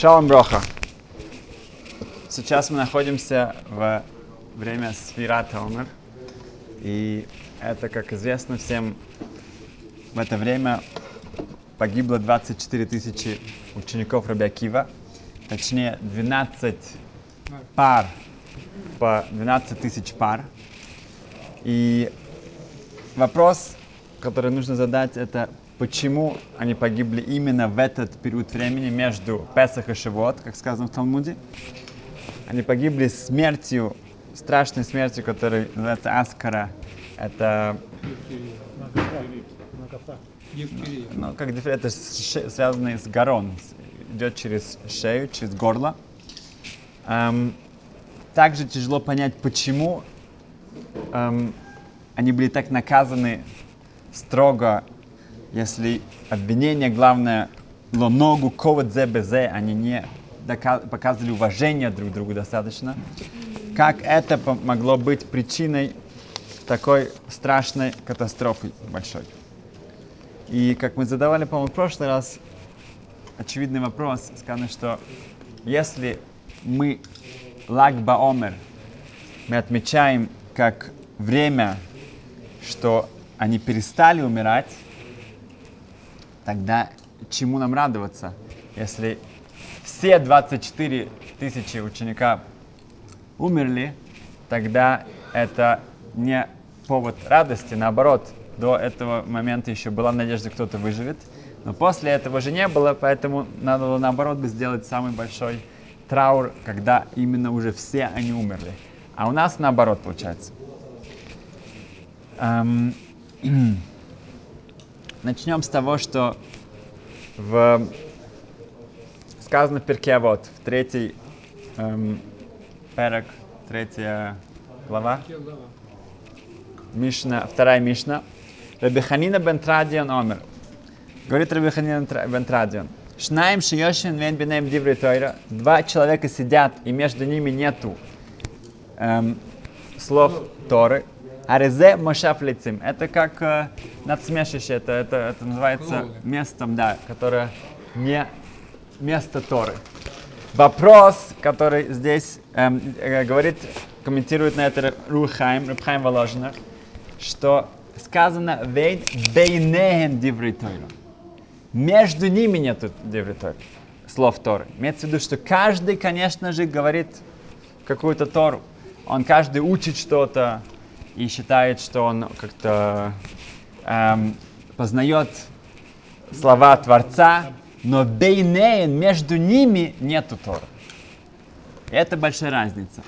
Шалом Броха. Сейчас мы находимся в время Сфирата Омер. И это, как известно всем, в это время погибло 24 тысячи учеников Рабиакива. Точнее, 12 пар по 12 тысяч пар. И вопрос, который нужно задать, это почему они погибли именно в этот период времени между Песах и Шивот, как сказано в Талмуде. Они погибли смертью, страшной смертью, которая называется Аскара. Это ну, как это связано с горон, идет через шею, через горло. Эм, также тяжело понять, почему эм, они были так наказаны строго если обвинение главное лоногу коват ЗБЗ, они не показывали уважение друг другу достаточно, как это могло быть причиной такой страшной катастрофы большой. И как мы задавали, по-моему, в прошлый раз, очевидный вопрос, сказано, что если мы Лагба Омер, мы отмечаем как время, что они перестали умирать, тогда чему нам радоваться, если все 24 тысячи ученика умерли, тогда это не повод радости, наоборот, до этого момента еще была надежда, кто-то выживет, но после этого же не было, поэтому надо было наоборот бы сделать самый большой траур, когда именно уже все они умерли. А у нас наоборот получается. Эм, Начнем с того, что в сказано в перке вот в третий эм, перек, третья глава, Мишна, вторая Мишна, Рабиханина бен Традион омер. Говорит Рабиханина бен Традион. Шнаем шиёшин вен бенем диврей тойра. Два человека сидят, и между ними нету эм, слов Торы. Арезе Мошав лицем. Это как э, надсмешище, это, это, это называется местом, да, которое не место Торы. Вопрос, который здесь эм, э, говорит, комментирует на это Рухайм, Рухайм Воложина, что сказано «Вейн бейнehen диври Между ними нету диври слов Торы. Имеется в виду, что каждый, конечно же, говорит какую-то Тору. Он каждый учит что-то, и считает, что он как-то эм, познает слова Творца, но бейнеен, между ними нету Тора. это большая разница.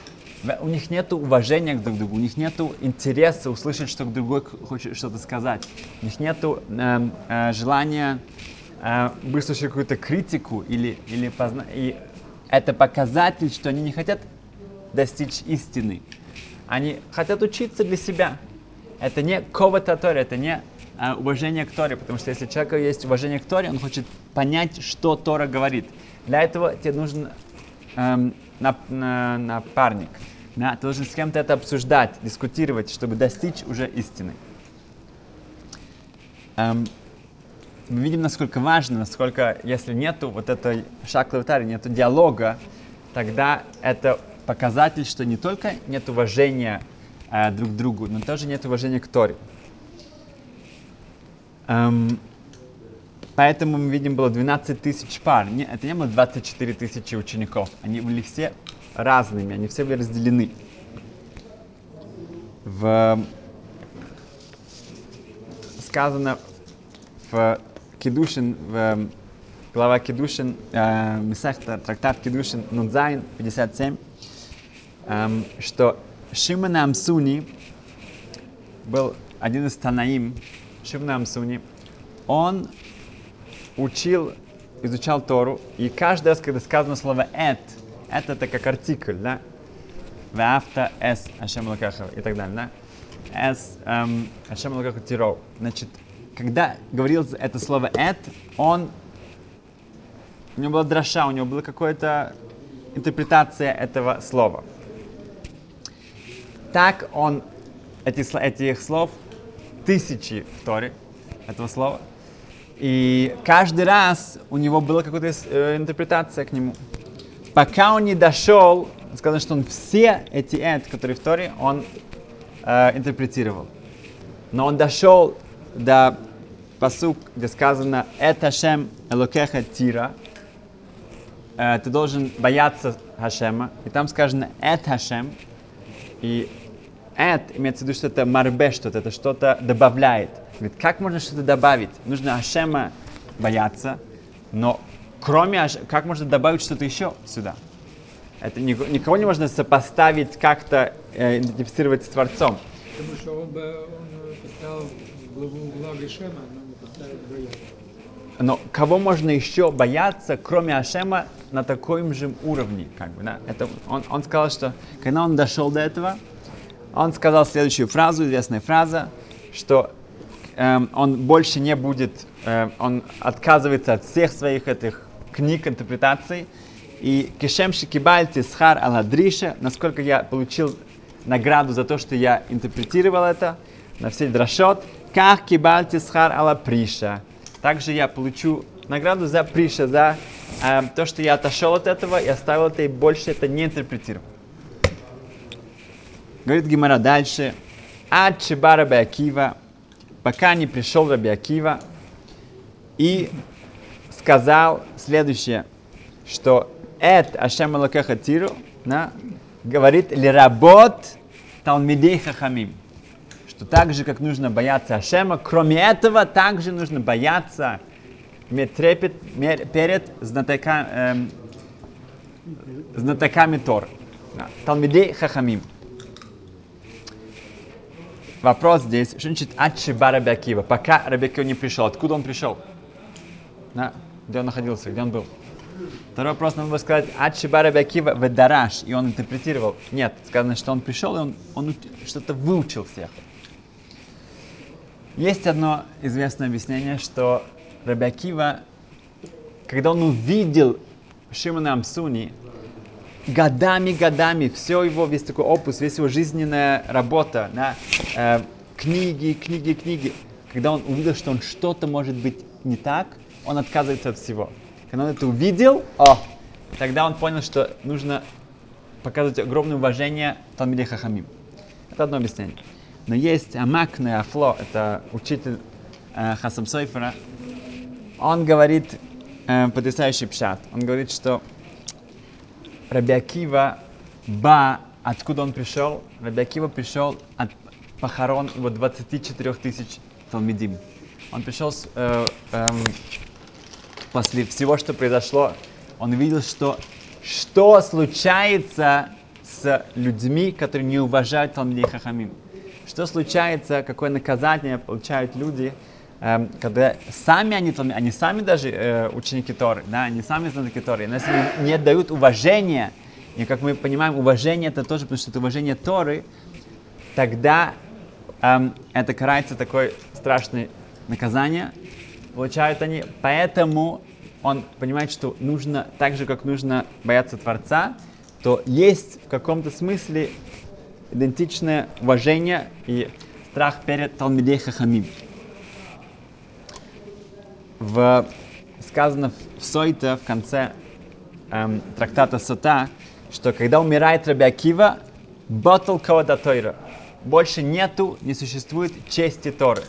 У них нет уважения к друг другу, у них нет интереса услышать, что другой хочет что-то сказать. У них нет э, э, желания э, выслушать какую-то критику или, или позна... И это показатель, что они не хотят достичь истины они хотят учиться для себя. Это не ковата Торе, это не а, уважение к Торе, потому что если у человека есть уважение к Торе, он хочет понять, что Тора говорит. Для этого тебе нужен эм, напарник. Да, ты должен с кем-то это обсуждать, дискутировать, чтобы достичь уже истины. Эм, мы видим, насколько важно, насколько, если нету вот этой шаклавтари, нету диалога, тогда это показатель, что не только нет уважения э, друг к другу, но тоже нет уважения к Торе. Эм, поэтому мы видим, было 12 тысяч пар. Не, это не было 24 тысячи учеников. Они были все разными, они все были разделены. В, сказано в Кедушин, в глава Кедушин, э, трактат Кедушин, Нудзайн, 57, эм, что Шимон Амсуни был один из Танаим, Шимон Амсуни, он учил, изучал Тору, и каждый раз, когда сказано слово «эт», это это как артикль, да? Вафта эс Ашем Лакаха и так далее, да? Эс эм, Ашем Лакаха Тиро. Значит, когда говорил это слово «эт», он у него была дроша, у него была какая-то интерпретация этого слова. Так он, эти, этих слов, тысячи в Торе, этого слова. И каждый раз у него была какая-то э, интерпретация к нему. Пока он не дошел, сказано, что он все эти эт, которые в Торе, он э, интерпретировал. Но он дошел до посук, где сказано «Это Шем Элокеха Тира», э, ты должен бояться Хашема, и там сказано «Эт Хашем», и «эт» имеется в виду, что это марбе что-то, это что-то добавляет. Говорит, как можно что-то добавить? Нужно Хашема бояться, но кроме Хашема, как можно добавить что-то еще сюда? Это никого не можно сопоставить, как-то э, идентифицировать с Творцом. Потому что он бы он поставил главу главы Шема, но не поставил бояться. Но кого можно еще бояться, кроме Ашема, на таком же уровне? Как бы, да? Это, он, он сказал, что когда он дошел до этого, он сказал следующую фразу, известная фраза, что эм, он больше не будет, э, он отказывается от всех своих этих книг, интерпретаций, и кишем шикибальти схар аладриша, насколько я получил награду за то, что я интерпретировал это на все дрошот, как кибальти схар ала приша. Также я получу награду за приша, за э, то, что я отошел от этого и оставил это и больше это не интерпретировал. Говорит Гимара дальше. Ад Чебара Акива, пока не пришел Раби Акива и сказал следующее, что Эт Ашем Элокеха Тиру, да, говорит ли работ Талмидей Хахамим что так же, как нужно бояться Ашема, кроме этого, также нужно бояться, иметь трепет перед знатока, эм, знатоками Тор. Талмидей Хахамим. Вопрос здесь, что значит Ачиба Рабиакива? Пока Рабиакива не пришел. Откуда он пришел? Да? Где он находился? Где он был? Второй вопрос нам было сказать Ачиба Рабиакива Ведараш. И он интерпретировал. Нет, сказано, что он пришел, и он, он что-то выучил всех. Есть одно известное объяснение, что Рабиакива, когда он увидел Шимона Амсуни, годами, годами, все его, весь такой опус, весь его жизненная работа, да, э, книги, книги, книги, когда он увидел, что он что-то может быть не так, он отказывается от всего. Когда он это увидел, о, тогда он понял, что нужно показывать огромное уважение Талмиде Хахамим. Это одно объяснение. Но есть Амак Афло, это учитель э, Хасам Сойфера, он говорит э, потрясающий пшат. Он говорит, что Рабиакива Ба, откуда он пришел? Рабиакива пришел от похорон его 24 тысяч Талмидим. Он пришел с, э, э, после всего, что произошло, он видел, что что случается с людьми, которые не уважают Талмидей Хахамим. Что случается, какое наказание получают люди, э, когда сами они, они сами даже э, ученики Торы, да, они сами знатоки Торы, но если не, дают уважения, и как мы понимаем, уважение это тоже, потому что это уважение Торы, тогда эм, это карается такое страшное наказание, получают они, поэтому он понимает, что нужно, так же, как нужно бояться Творца, то есть в каком-то смысле идентичное уважение и страх перед Талмидей Хахамим. В, сказано в Сойте в конце эм, трактата Сота, что когда умирает Раби Акива, батл кода Тойра. Больше нету, не существует чести Торы.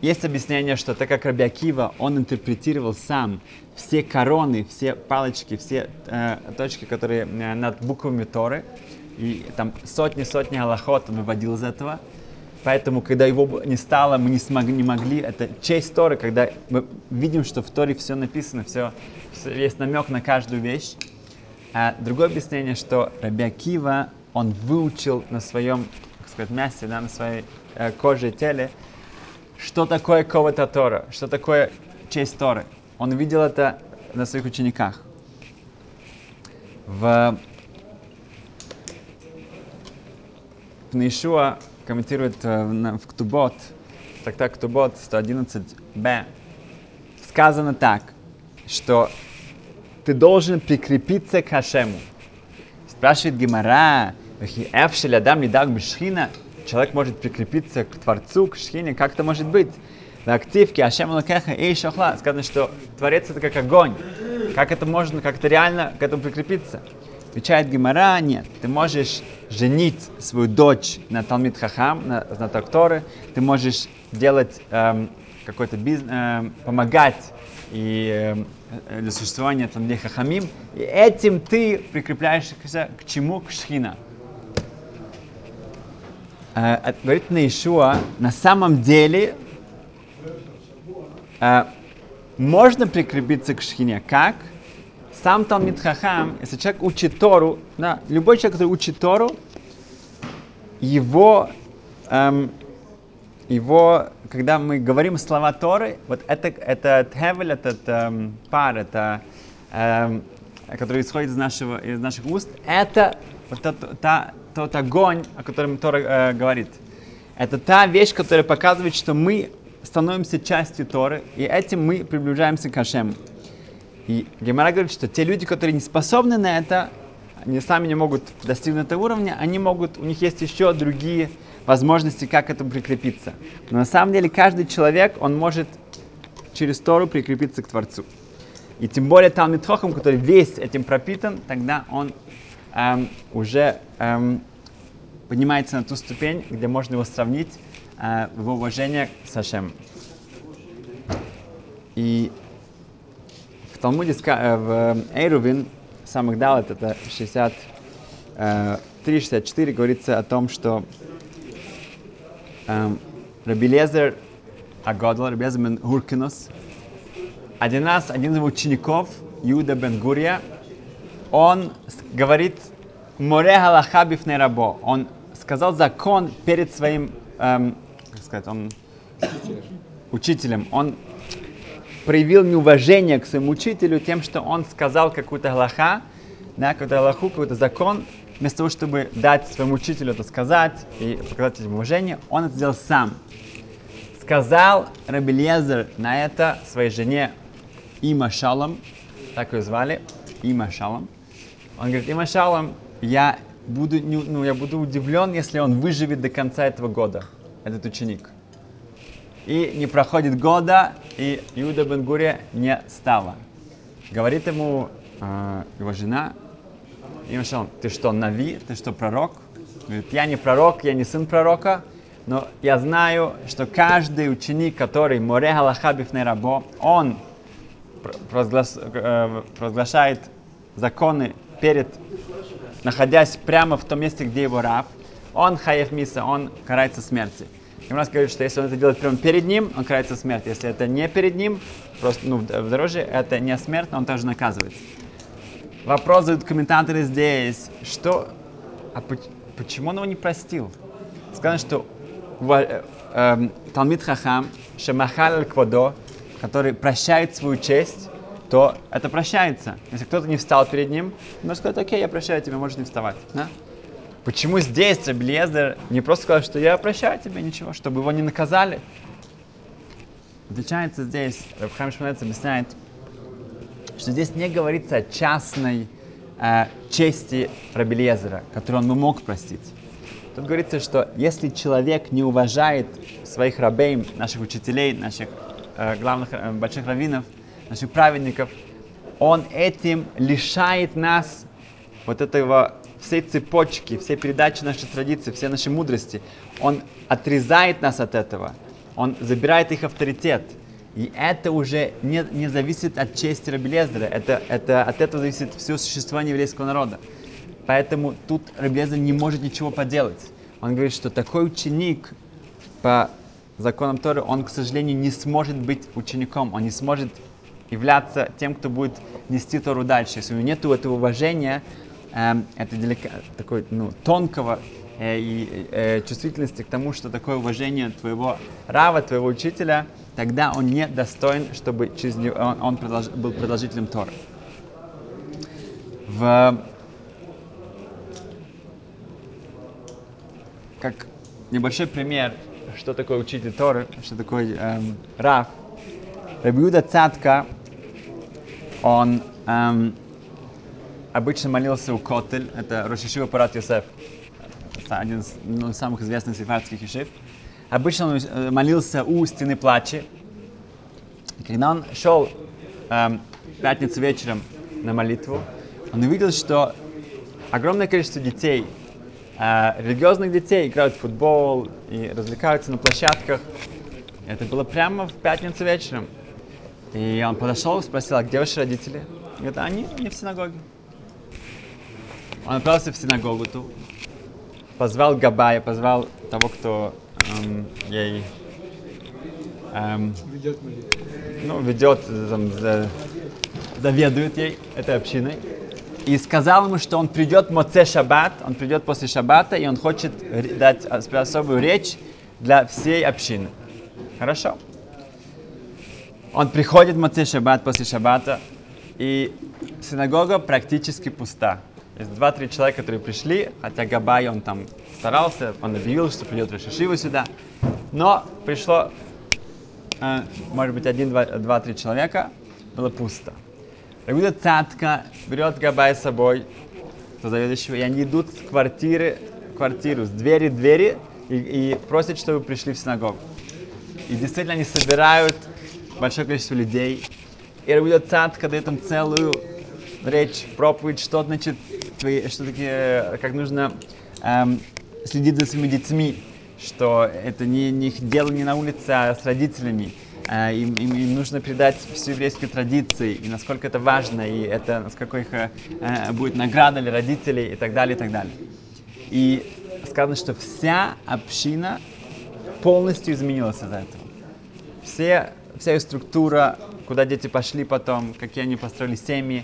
Есть объяснение, что так как Раби Акива, он интерпретировал сам все короны, все палочки, все э, точки, которые э, над буквами Торы, и там сотни-сотни аллахот он выводил из этого. Поэтому, когда его не стало, мы не, смогли, не могли. Это честь Торы, когда мы видим, что в Торе все написано, все, все есть намек на каждую вещь. А другое объяснение, что Раби Акива, он выучил на своем, как сказать, мясе, да, на своей э, коже и теле, что такое кого-то Тора, что такое честь Торы. Он видел это на своих учениках. В Пнейшуа комментирует э, в, Ктубот, трактат Ктубот 111б, сказано так, что ты должен прикрепиться к Хашему. Спрашивает Гимара, Эфшель Адам Лидак Бешхина, человек может прикрепиться к Творцу, к Шхине, как это может быть? В активке Ашем Лакеха и Шахла сказано, что Творец это как огонь. Как это можно, как это реально к этому прикрепиться? Отвечает Гимара, нет. Ты можешь женить свою дочь на Талмит Хахам, на знаток Торы. Ты можешь делать эм, какой-то бизнес, эм, помогать и эм, э, для существования Талмит Хахамим. И этим ты прикрепляешься к чему? К Шхина. Э, говорит Наишуа, на самом деле э, можно прикрепиться к Шхине. Как? Сам Талмит Хахам, если человек учит Тору, да, любой человек, который учит Тору, его, эм, его, когда мы говорим слова Торы, вот это, это хевель, этот эм, пар, это, эм, который исходит из, нашего, из наших уст, это вот тот, та, тот огонь, о котором Тора э, говорит. Это та вещь, которая показывает, что мы становимся частью Торы, и этим мы приближаемся к Хашему. И Гемара говорит, что те люди, которые не способны на это, они сами не могут достигнуть этого уровня, они могут, у них есть еще другие возможности, как к этому прикрепиться. Но на самом деле каждый человек, он может через Тору прикрепиться к Творцу. И тем более Талмит Хохам, который весь этим пропитан, тогда он эм, уже эм, поднимается на ту ступень, где можно его сравнить э, в его уважение с Хашем. И Талмуде, э, в Эйрувин, самых далит, это 63-64, говорится о том, что эм, Рабилезер Агодл, Рабилезер бен Хуркинус, один раз один из его учеников, Юда бен Гурия, он говорит Море Галаха бифней рабо. Он сказал закон перед своим, эм, как сказать, он учителем. Он проявил неуважение к своему учителю тем, что он сказал какую-то галаха, да, какую-то галаху, какой-то закон, вместо того, чтобы дать своему учителю это сказать и показать этим уважение, он это сделал сам. Сказал Рабелезер на это своей жене Има Шалом, так ее звали, Има Шалом. Он говорит, Има Шалом, я буду, ну, я буду удивлен, если он выживет до конца этого года, этот ученик. И не проходит года, и Иуда Бенгурия не стало. Говорит ему э, его жена, и он ты что, Нави, ты что, пророк? Говорит, я не пророк, я не сын пророка, но я знаю, что каждый ученик, который море галахабив рабо, он провозглас, э, провозглашает законы перед, находясь прямо в том месте, где его раб, он хаев миса, он карается смерти. Гимрас говорит, что если он это делает прямо перед ним, он карается смертью. Если это не перед ним, просто ну, в дороже, это не смерть, но он тоже наказывается. Вопрос задают комментаторы здесь, что, а почему он его не простил? Сказано, что э, э, Талмит Хахам, Шамахаль Квадо, который прощает свою честь, то это прощается. Если кто-то не встал перед ним, он сказать, окей, я прощаю тебя, можешь не вставать. Да? Почему здесь Раблезер не просто сказал, что я прощаю тебя, ничего, чтобы его не наказали? Отличается здесь, Рабхам Шманец объясняет, что здесь не говорится о частной э, чести Рабелезера, которую он мог простить. Тут говорится, что если человек не уважает своих рабей, наших учителей, наших э, главных э, больших раввинов, наших праведников, он этим лишает нас вот этого всей цепочки, всей передачи нашей традиции, всей нашей мудрости. Он отрезает нас от этого. Он забирает их авторитет. И это уже не, не зависит от чести Рабелездера. Это, это, от этого зависит все существование еврейского народа. Поэтому тут Рабелездер не может ничего поделать. Он говорит, что такой ученик по законам Торы, он, к сожалению, не сможет быть учеником. Он не сможет являться тем, кто будет нести Тору дальше. Если у него нет этого уважения, это делика, такой, ну, тонкого э, и э, чувствительности к тому, что такое уважение твоего рава, твоего учителя, тогда он не достоин, чтобы через него, он, он продолж, был продолжителем Торы. В, как небольшой пример, что такое учитель Торы, что такое эм, Рав. Рабиуда Цатка, он эм, обычно молился у Котель, это Рошишива Парат Йосеф, один из ну, самых известных сефардских ешив. обычно он э, молился у стены плача. И когда он шел эм, пятницу вечером на молитву, он увидел, что огромное количество детей, э, религиозных детей, играют в футбол и развлекаются на площадках. Это было прямо в пятницу вечером. И он подошел, спросил, а где ваши родители? Говорит, «А они не в синагоге. Он отправился в синагогу ту, позвал Габая, позвал того, кто эм, ей эм, Ведет ну, ведет, там, за- заведует ей этой общиной. И сказал ему, что он придет Моце Шаббат, он придет после Шаббата, и он хочет дать ос- особую речь для всей общины. Хорошо? Он приходит в Моце Шаббат после Шаббата, и синагога практически пуста. Есть два-три человека, которые пришли, хотя Габай, он там старался, он объявил, что придет Рашишива сюда. Но пришло э, может быть, один, два, два-три человека, было пусто. Рабида Цатка берет Габай с собой, то заведующего, и они идут с квартиры в квартиру, с двери в двери, и, и просят, чтобы пришли в синагогу. И действительно они собирают большое количество людей. И Рабида Цатка дает им целую речь, проповедь, что значит, твои, что такие, как нужно эм, следить за своими детьми, что это не, не их дело не на улице, а с родителями. Э, им, им, им нужно передать всю еврейскую традицию, и насколько это важно, и это, насколько их э, э, будет награда для родителей, и так далее, и так далее. И сказано, что вся община полностью изменилась из-за этого. Все, вся ее структура, куда дети пошли потом, какие они построили семьи.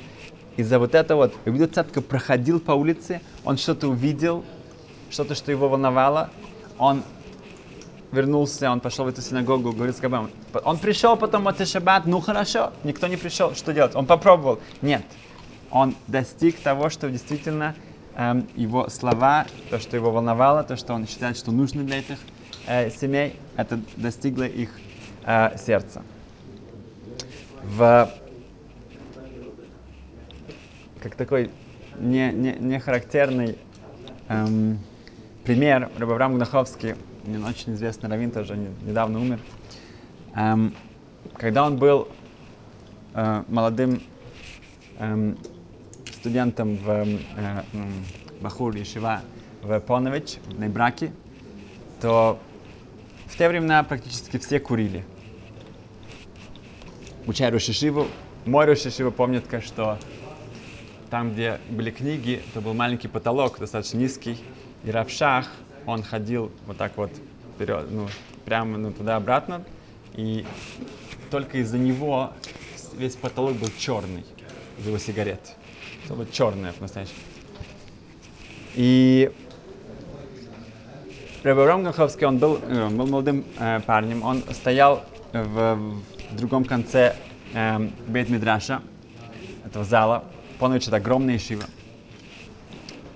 Из-за вот этого вот, Рабиуда Цатка проходил по улице, он что-то увидел, что-то, что его волновало, он вернулся, он пошел в эту синагогу, говорит с Габаем. Он пришел потом от Шаббат, ну хорошо, никто не пришел, что делать? Он попробовал. Нет, он достиг того, что действительно эм, его слова, то, что его волновало, то, что он считает, что нужно для этих э, семей, это достигло их э, сердца. В как такой не, не, не характерный эм, пример, Рабаврам Гнаховский, очень известный раввин, тоже не- недавно умер, Эм, когда он был э, молодым эм, студентом в эм, э, м, Бахур Ешива в Понович, в Нейбраке, то в те времена практически все курили. Учая Рошишиву, мой Рошишива помнит, что там, где были книги, то был маленький потолок, достаточно низкий, и Равшах, он ходил вот так вот вперед, ну, прямо ну, туда-обратно, и только из-за него весь потолок был черный, из его сигарет. Все было черное настоящее. И Рабаром Гаховский, он был, э, он был молодым э, парнем, он стоял в, в другом конце э, Бейт-Мидраша, этого зала. Понович это огромная шива.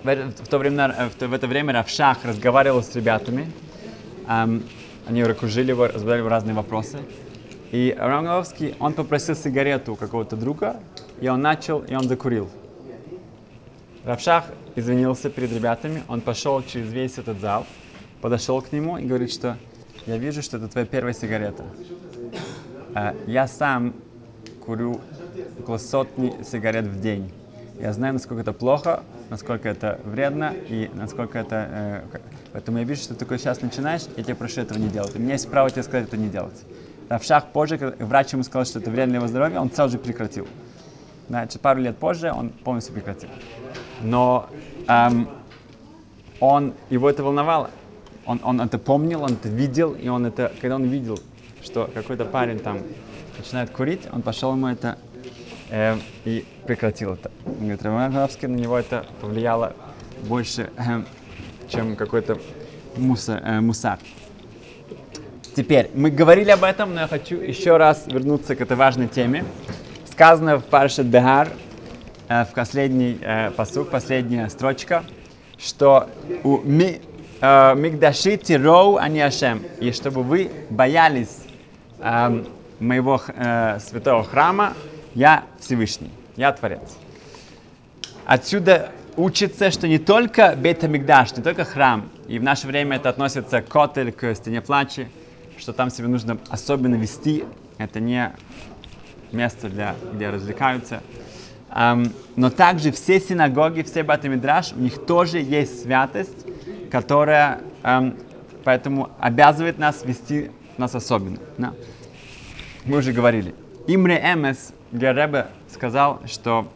В, это- в то время, э, в, в это время Равшах разговаривал с ребятами. Эм, они его окружили его, ему разные вопросы. И Рамговский, он попросил сигарету у какого-то друга, и он начал, и он закурил. Равшах извинился перед ребятами, он пошел через весь этот зал, подошел к нему и говорит, что я вижу, что это твоя первая сигарета. Э, Я сам курю около сотни сигарет в день. Я знаю, насколько это плохо, насколько это вредно и насколько это... э, Поэтому я вижу, что ты такой сейчас начинаешь, я тебе прошу этого не делать. У меня есть право тебе сказать это не делать. Равшах позже, когда врач ему сказал, что это вредно для его здоровья, он сразу же прекратил. Значит, пару лет позже он полностью прекратил. Но эм, он, его это волновало. Он, он это помнил, он это видел, и он это, когда он видел, что какой-то парень там начинает курить, он пошел ему это э, и прекратил это. Он говорит, Роман Графский, на него это повлияло больше, э, чем какой-то мусор, э, мусар. Теперь, мы говорили об этом, но я хочу еще раз вернуться к этой важной теме. Сказано в Паршат Бехар, э, в последний э, посук, последняя строчка, что у ми, э, Мигдаши Тироу Ани Ашем, и чтобы вы боялись эм, моего э, святого храма, я Всевышний, я Творец. Отсюда учится, что не только Бейт-Амигдаш, не только храм, и в наше время это относится к котель, к стене плачи, что там себе нужно особенно вести, это не место, для, где развлекаются. Ам, но также все синагоги, все Бат-Мидраш, у них тоже есть святость, которая ам, поэтому обязывает нас вести нас особенно. да. Мы уже говорили. Имре Эмес, Геребе сказал, что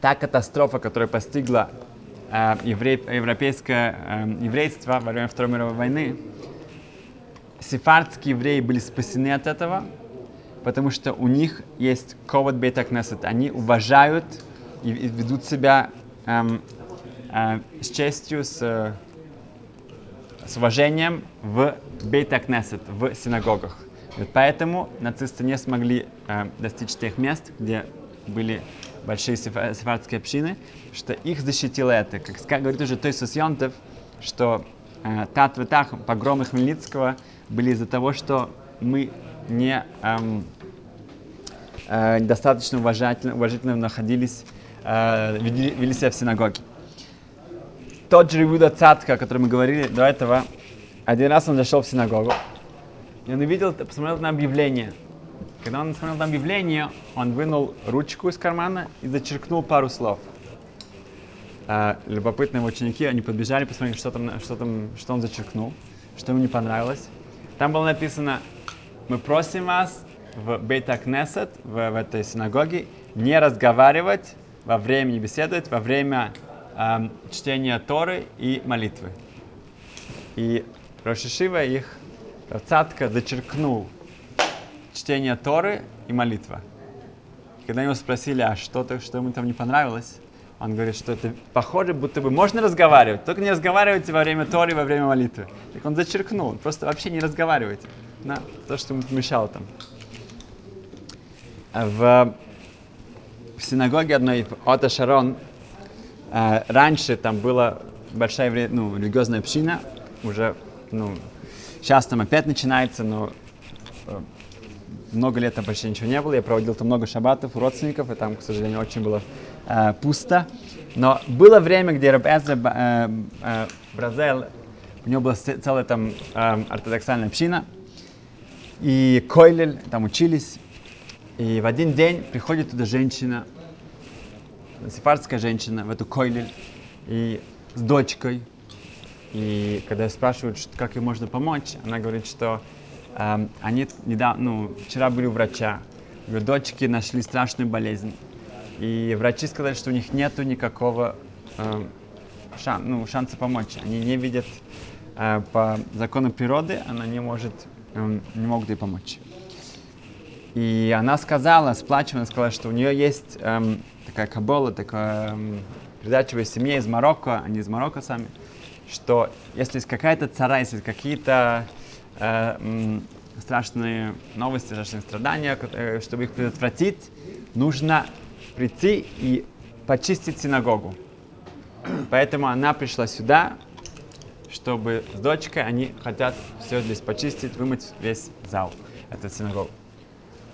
та катастрофа, которая постигла э, еврей- европейское э, еврейство во время Второй мировой войны, сефардские евреи были спасены от этого, потому что у них есть ковод бейта кнесет. Они уважают и, и ведут себя эм, э, с честью, с, э, с уважением в бейта кнесет, в синагогах. Вот поэтому нацисты не смогли э, достичь тех мест, где были большие сефа- сефардские общины, что их защитило это. Как говорит уже Тойсус Йонтов, что э, Тат в Тах, погромы Хмельницкого были из-за того, что мы не эм, э, достаточно уважательно, уважительно находились, э, вели, вели себя в синагоге. Тот же Иуда Цатка, о котором мы говорили до этого, один раз он зашел в синагогу, и он увидел, посмотрел на объявление. Когда он смотрел на объявление, он вынул ручку из кармана и зачеркнул пару слов. А, любопытные ученики, они подбежали, посмотрели, что, там, что, там, что он зачеркнул, что ему не понравилось. Там было написано, мы просим вас в Бейта Кнесет, в, в этой синагоге, не разговаривать во время, не беседовать во время ам, чтения Торы и молитвы. И Рошишива их Цатка зачеркнул чтение Торы и молитва. Когда его спросили, а что, то, что ему там не понравилось, он говорит, что это похоже, будто бы можно разговаривать, только не разговаривайте во время Торы и во время молитвы. Так он зачеркнул, он просто вообще не разговаривайте. На, то, что ему мешало там. А В, в синагоге одной в Ота Шарон э, раньше там была большая ну, религиозная община, уже, ну, сейчас там опять начинается, но э, много лет там почти ничего не было. Я проводил там много шабатов у родственников, и там, к сожалению, очень было э, пусто. Но было время, где Рабэза э, э, Бразел, у него была целая там э, ортодоксальная община, и Койлель, там учились. И в один день приходит туда женщина, сефардская женщина, в эту Койлель, и с дочкой. И когда спрашивают, как ей можно помочь, она говорит, что эм, они недавно, ну, вчера были у врача, ее дочки нашли страшную болезнь. И врачи сказали, что у них нету никакого эм, шан- ну, шанса помочь. Они не видят э, по закону природы, она не может, эм, не могут ей помочь. И она сказала, сплачивая, сказала, что у нее есть эм, такая кабола, такая эм, передача в семье из Марокко, они из Марокко сами, что если есть какая-то цара, если какие-то э, страшные новости, страшные страдания, э, чтобы их предотвратить, нужно прийти и почистить синагогу. Поэтому она пришла сюда, чтобы с дочкой они хотят все здесь почистить, вымыть весь зал, эту синагогу.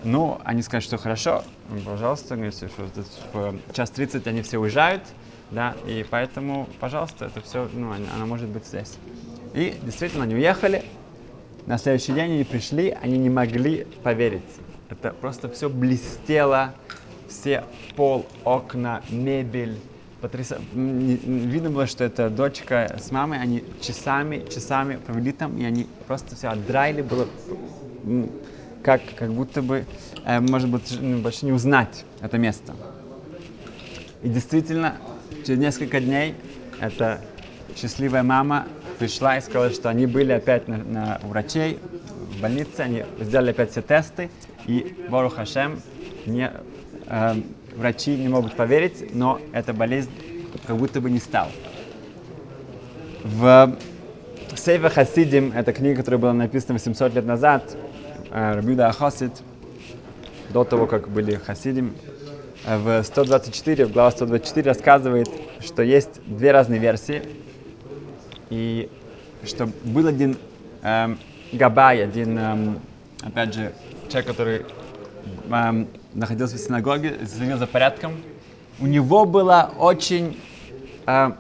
Ну, они скажут, что хорошо, пожалуйста, говорят, что в час 30 они все уезжают, да, и поэтому, пожалуйста, это все, ну, она, может быть здесь. И действительно, они уехали, на следующий день они пришли, они не могли поверить. Это просто все блестело, все пол, окна, мебель, м, Видно было, что это дочка с мамой, они часами, часами провели там, и они просто все отдраили, было как, как будто бы, э, может быть, ну, больше не узнать это место. И действительно, через несколько дней эта счастливая мама пришла и сказала, что они были опять на, на- врачей, в больнице, они сделали опять все тесты, и Бору Хашем, не, э, врачи не могут поверить, но эта болезнь как будто бы не стала. В Сейва Хасидим, это книга, которая была написана 800 лет назад, э, Рабиуда Ахосид, до того, как были Хасидим, в 124, в глава 124 рассказывает, что есть две разные версии, и что был один эм, Габай, один, эм, опять же, человек, который эм, находился в синагоге, следил за порядком, у него была очень э,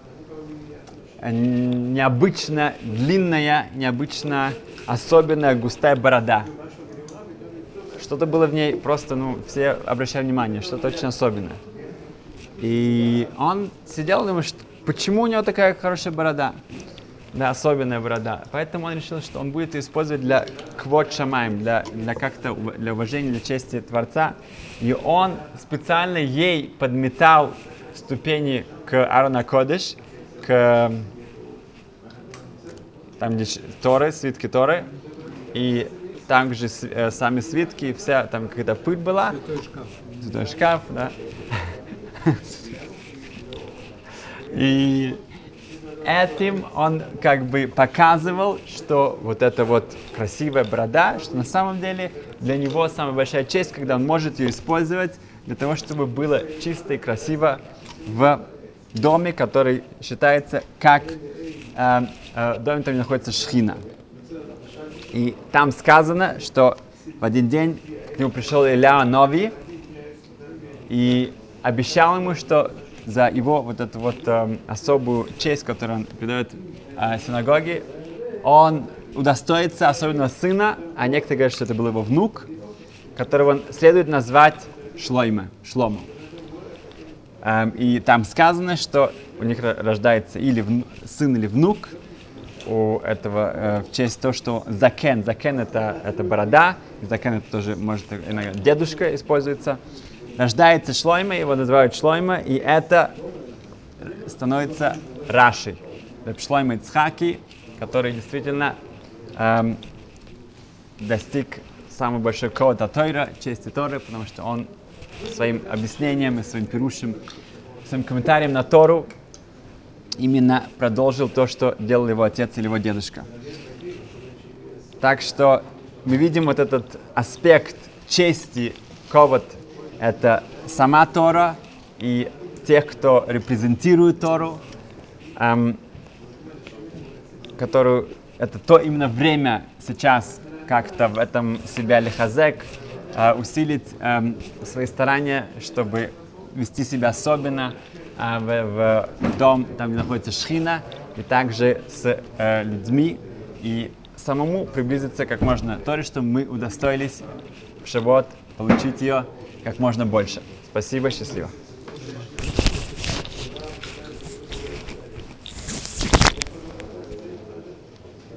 необычно длинная, необычно особенная густая борода. Что-то было в ней просто, ну, все обращали внимание, что-то очень особенное. И он сидел думал, что, почему у него такая хорошая борода? Да, особенная борода. Поэтому он решил, что он будет ее использовать для квот шамаем, для, для как-то для уважения, для чести Творца. И он специально ей подметал ступени к Аарона Кодыш, к там, где Торы, свитки Торы, и также с- э, сами свитки, вся там какая-то пыль была, Святой шкаф. святой шкаф, да. И этим он как бы показывал, что вот эта вот красивая борода, что на самом деле для него самая большая честь, когда он может ее использовать для того, чтобы было чисто и красиво в доме, который считается как э, э, доме, там где находится шхина. И там сказано, что в один день к нему пришел Илья Нови и обещал ему, что за его вот эту вот эм, особую честь, которую он придает э, синагоге, он удостоится особенного сына, а некоторые говорят, что это был его внук, которого он следует назвать Шлойме, Шлому. Эм, и там сказано, что у них ро- рождается или вну- сын, или внук у этого э, в честь того, что закен, закен это, это борода, закен это тоже может иногда дедушка используется. Рождается Шлойма, его называют Шлойма, и это становится Рашей. Это Шлойма Ицхаки, который действительно эм, достиг самой большой кода Тойра, чести Торы, потому что он своим объяснением и своим пирушем, своим комментарием на Тору именно продолжил то, что делал его отец или его дедушка. Так что мы видим вот этот аспект чести ковод – это сама Тора и тех, кто репрезентирует Тору, эм, которую это то именно время сейчас как-то в этом себя лихазек, э, усилить эм, свои старания, чтобы вести себя особенно э, в, в дом, там, где находится шхина, и также с э, людьми, и самому приблизиться как можно то, что мы удостоились в Шавот, получить ее как можно больше. Спасибо, счастливо.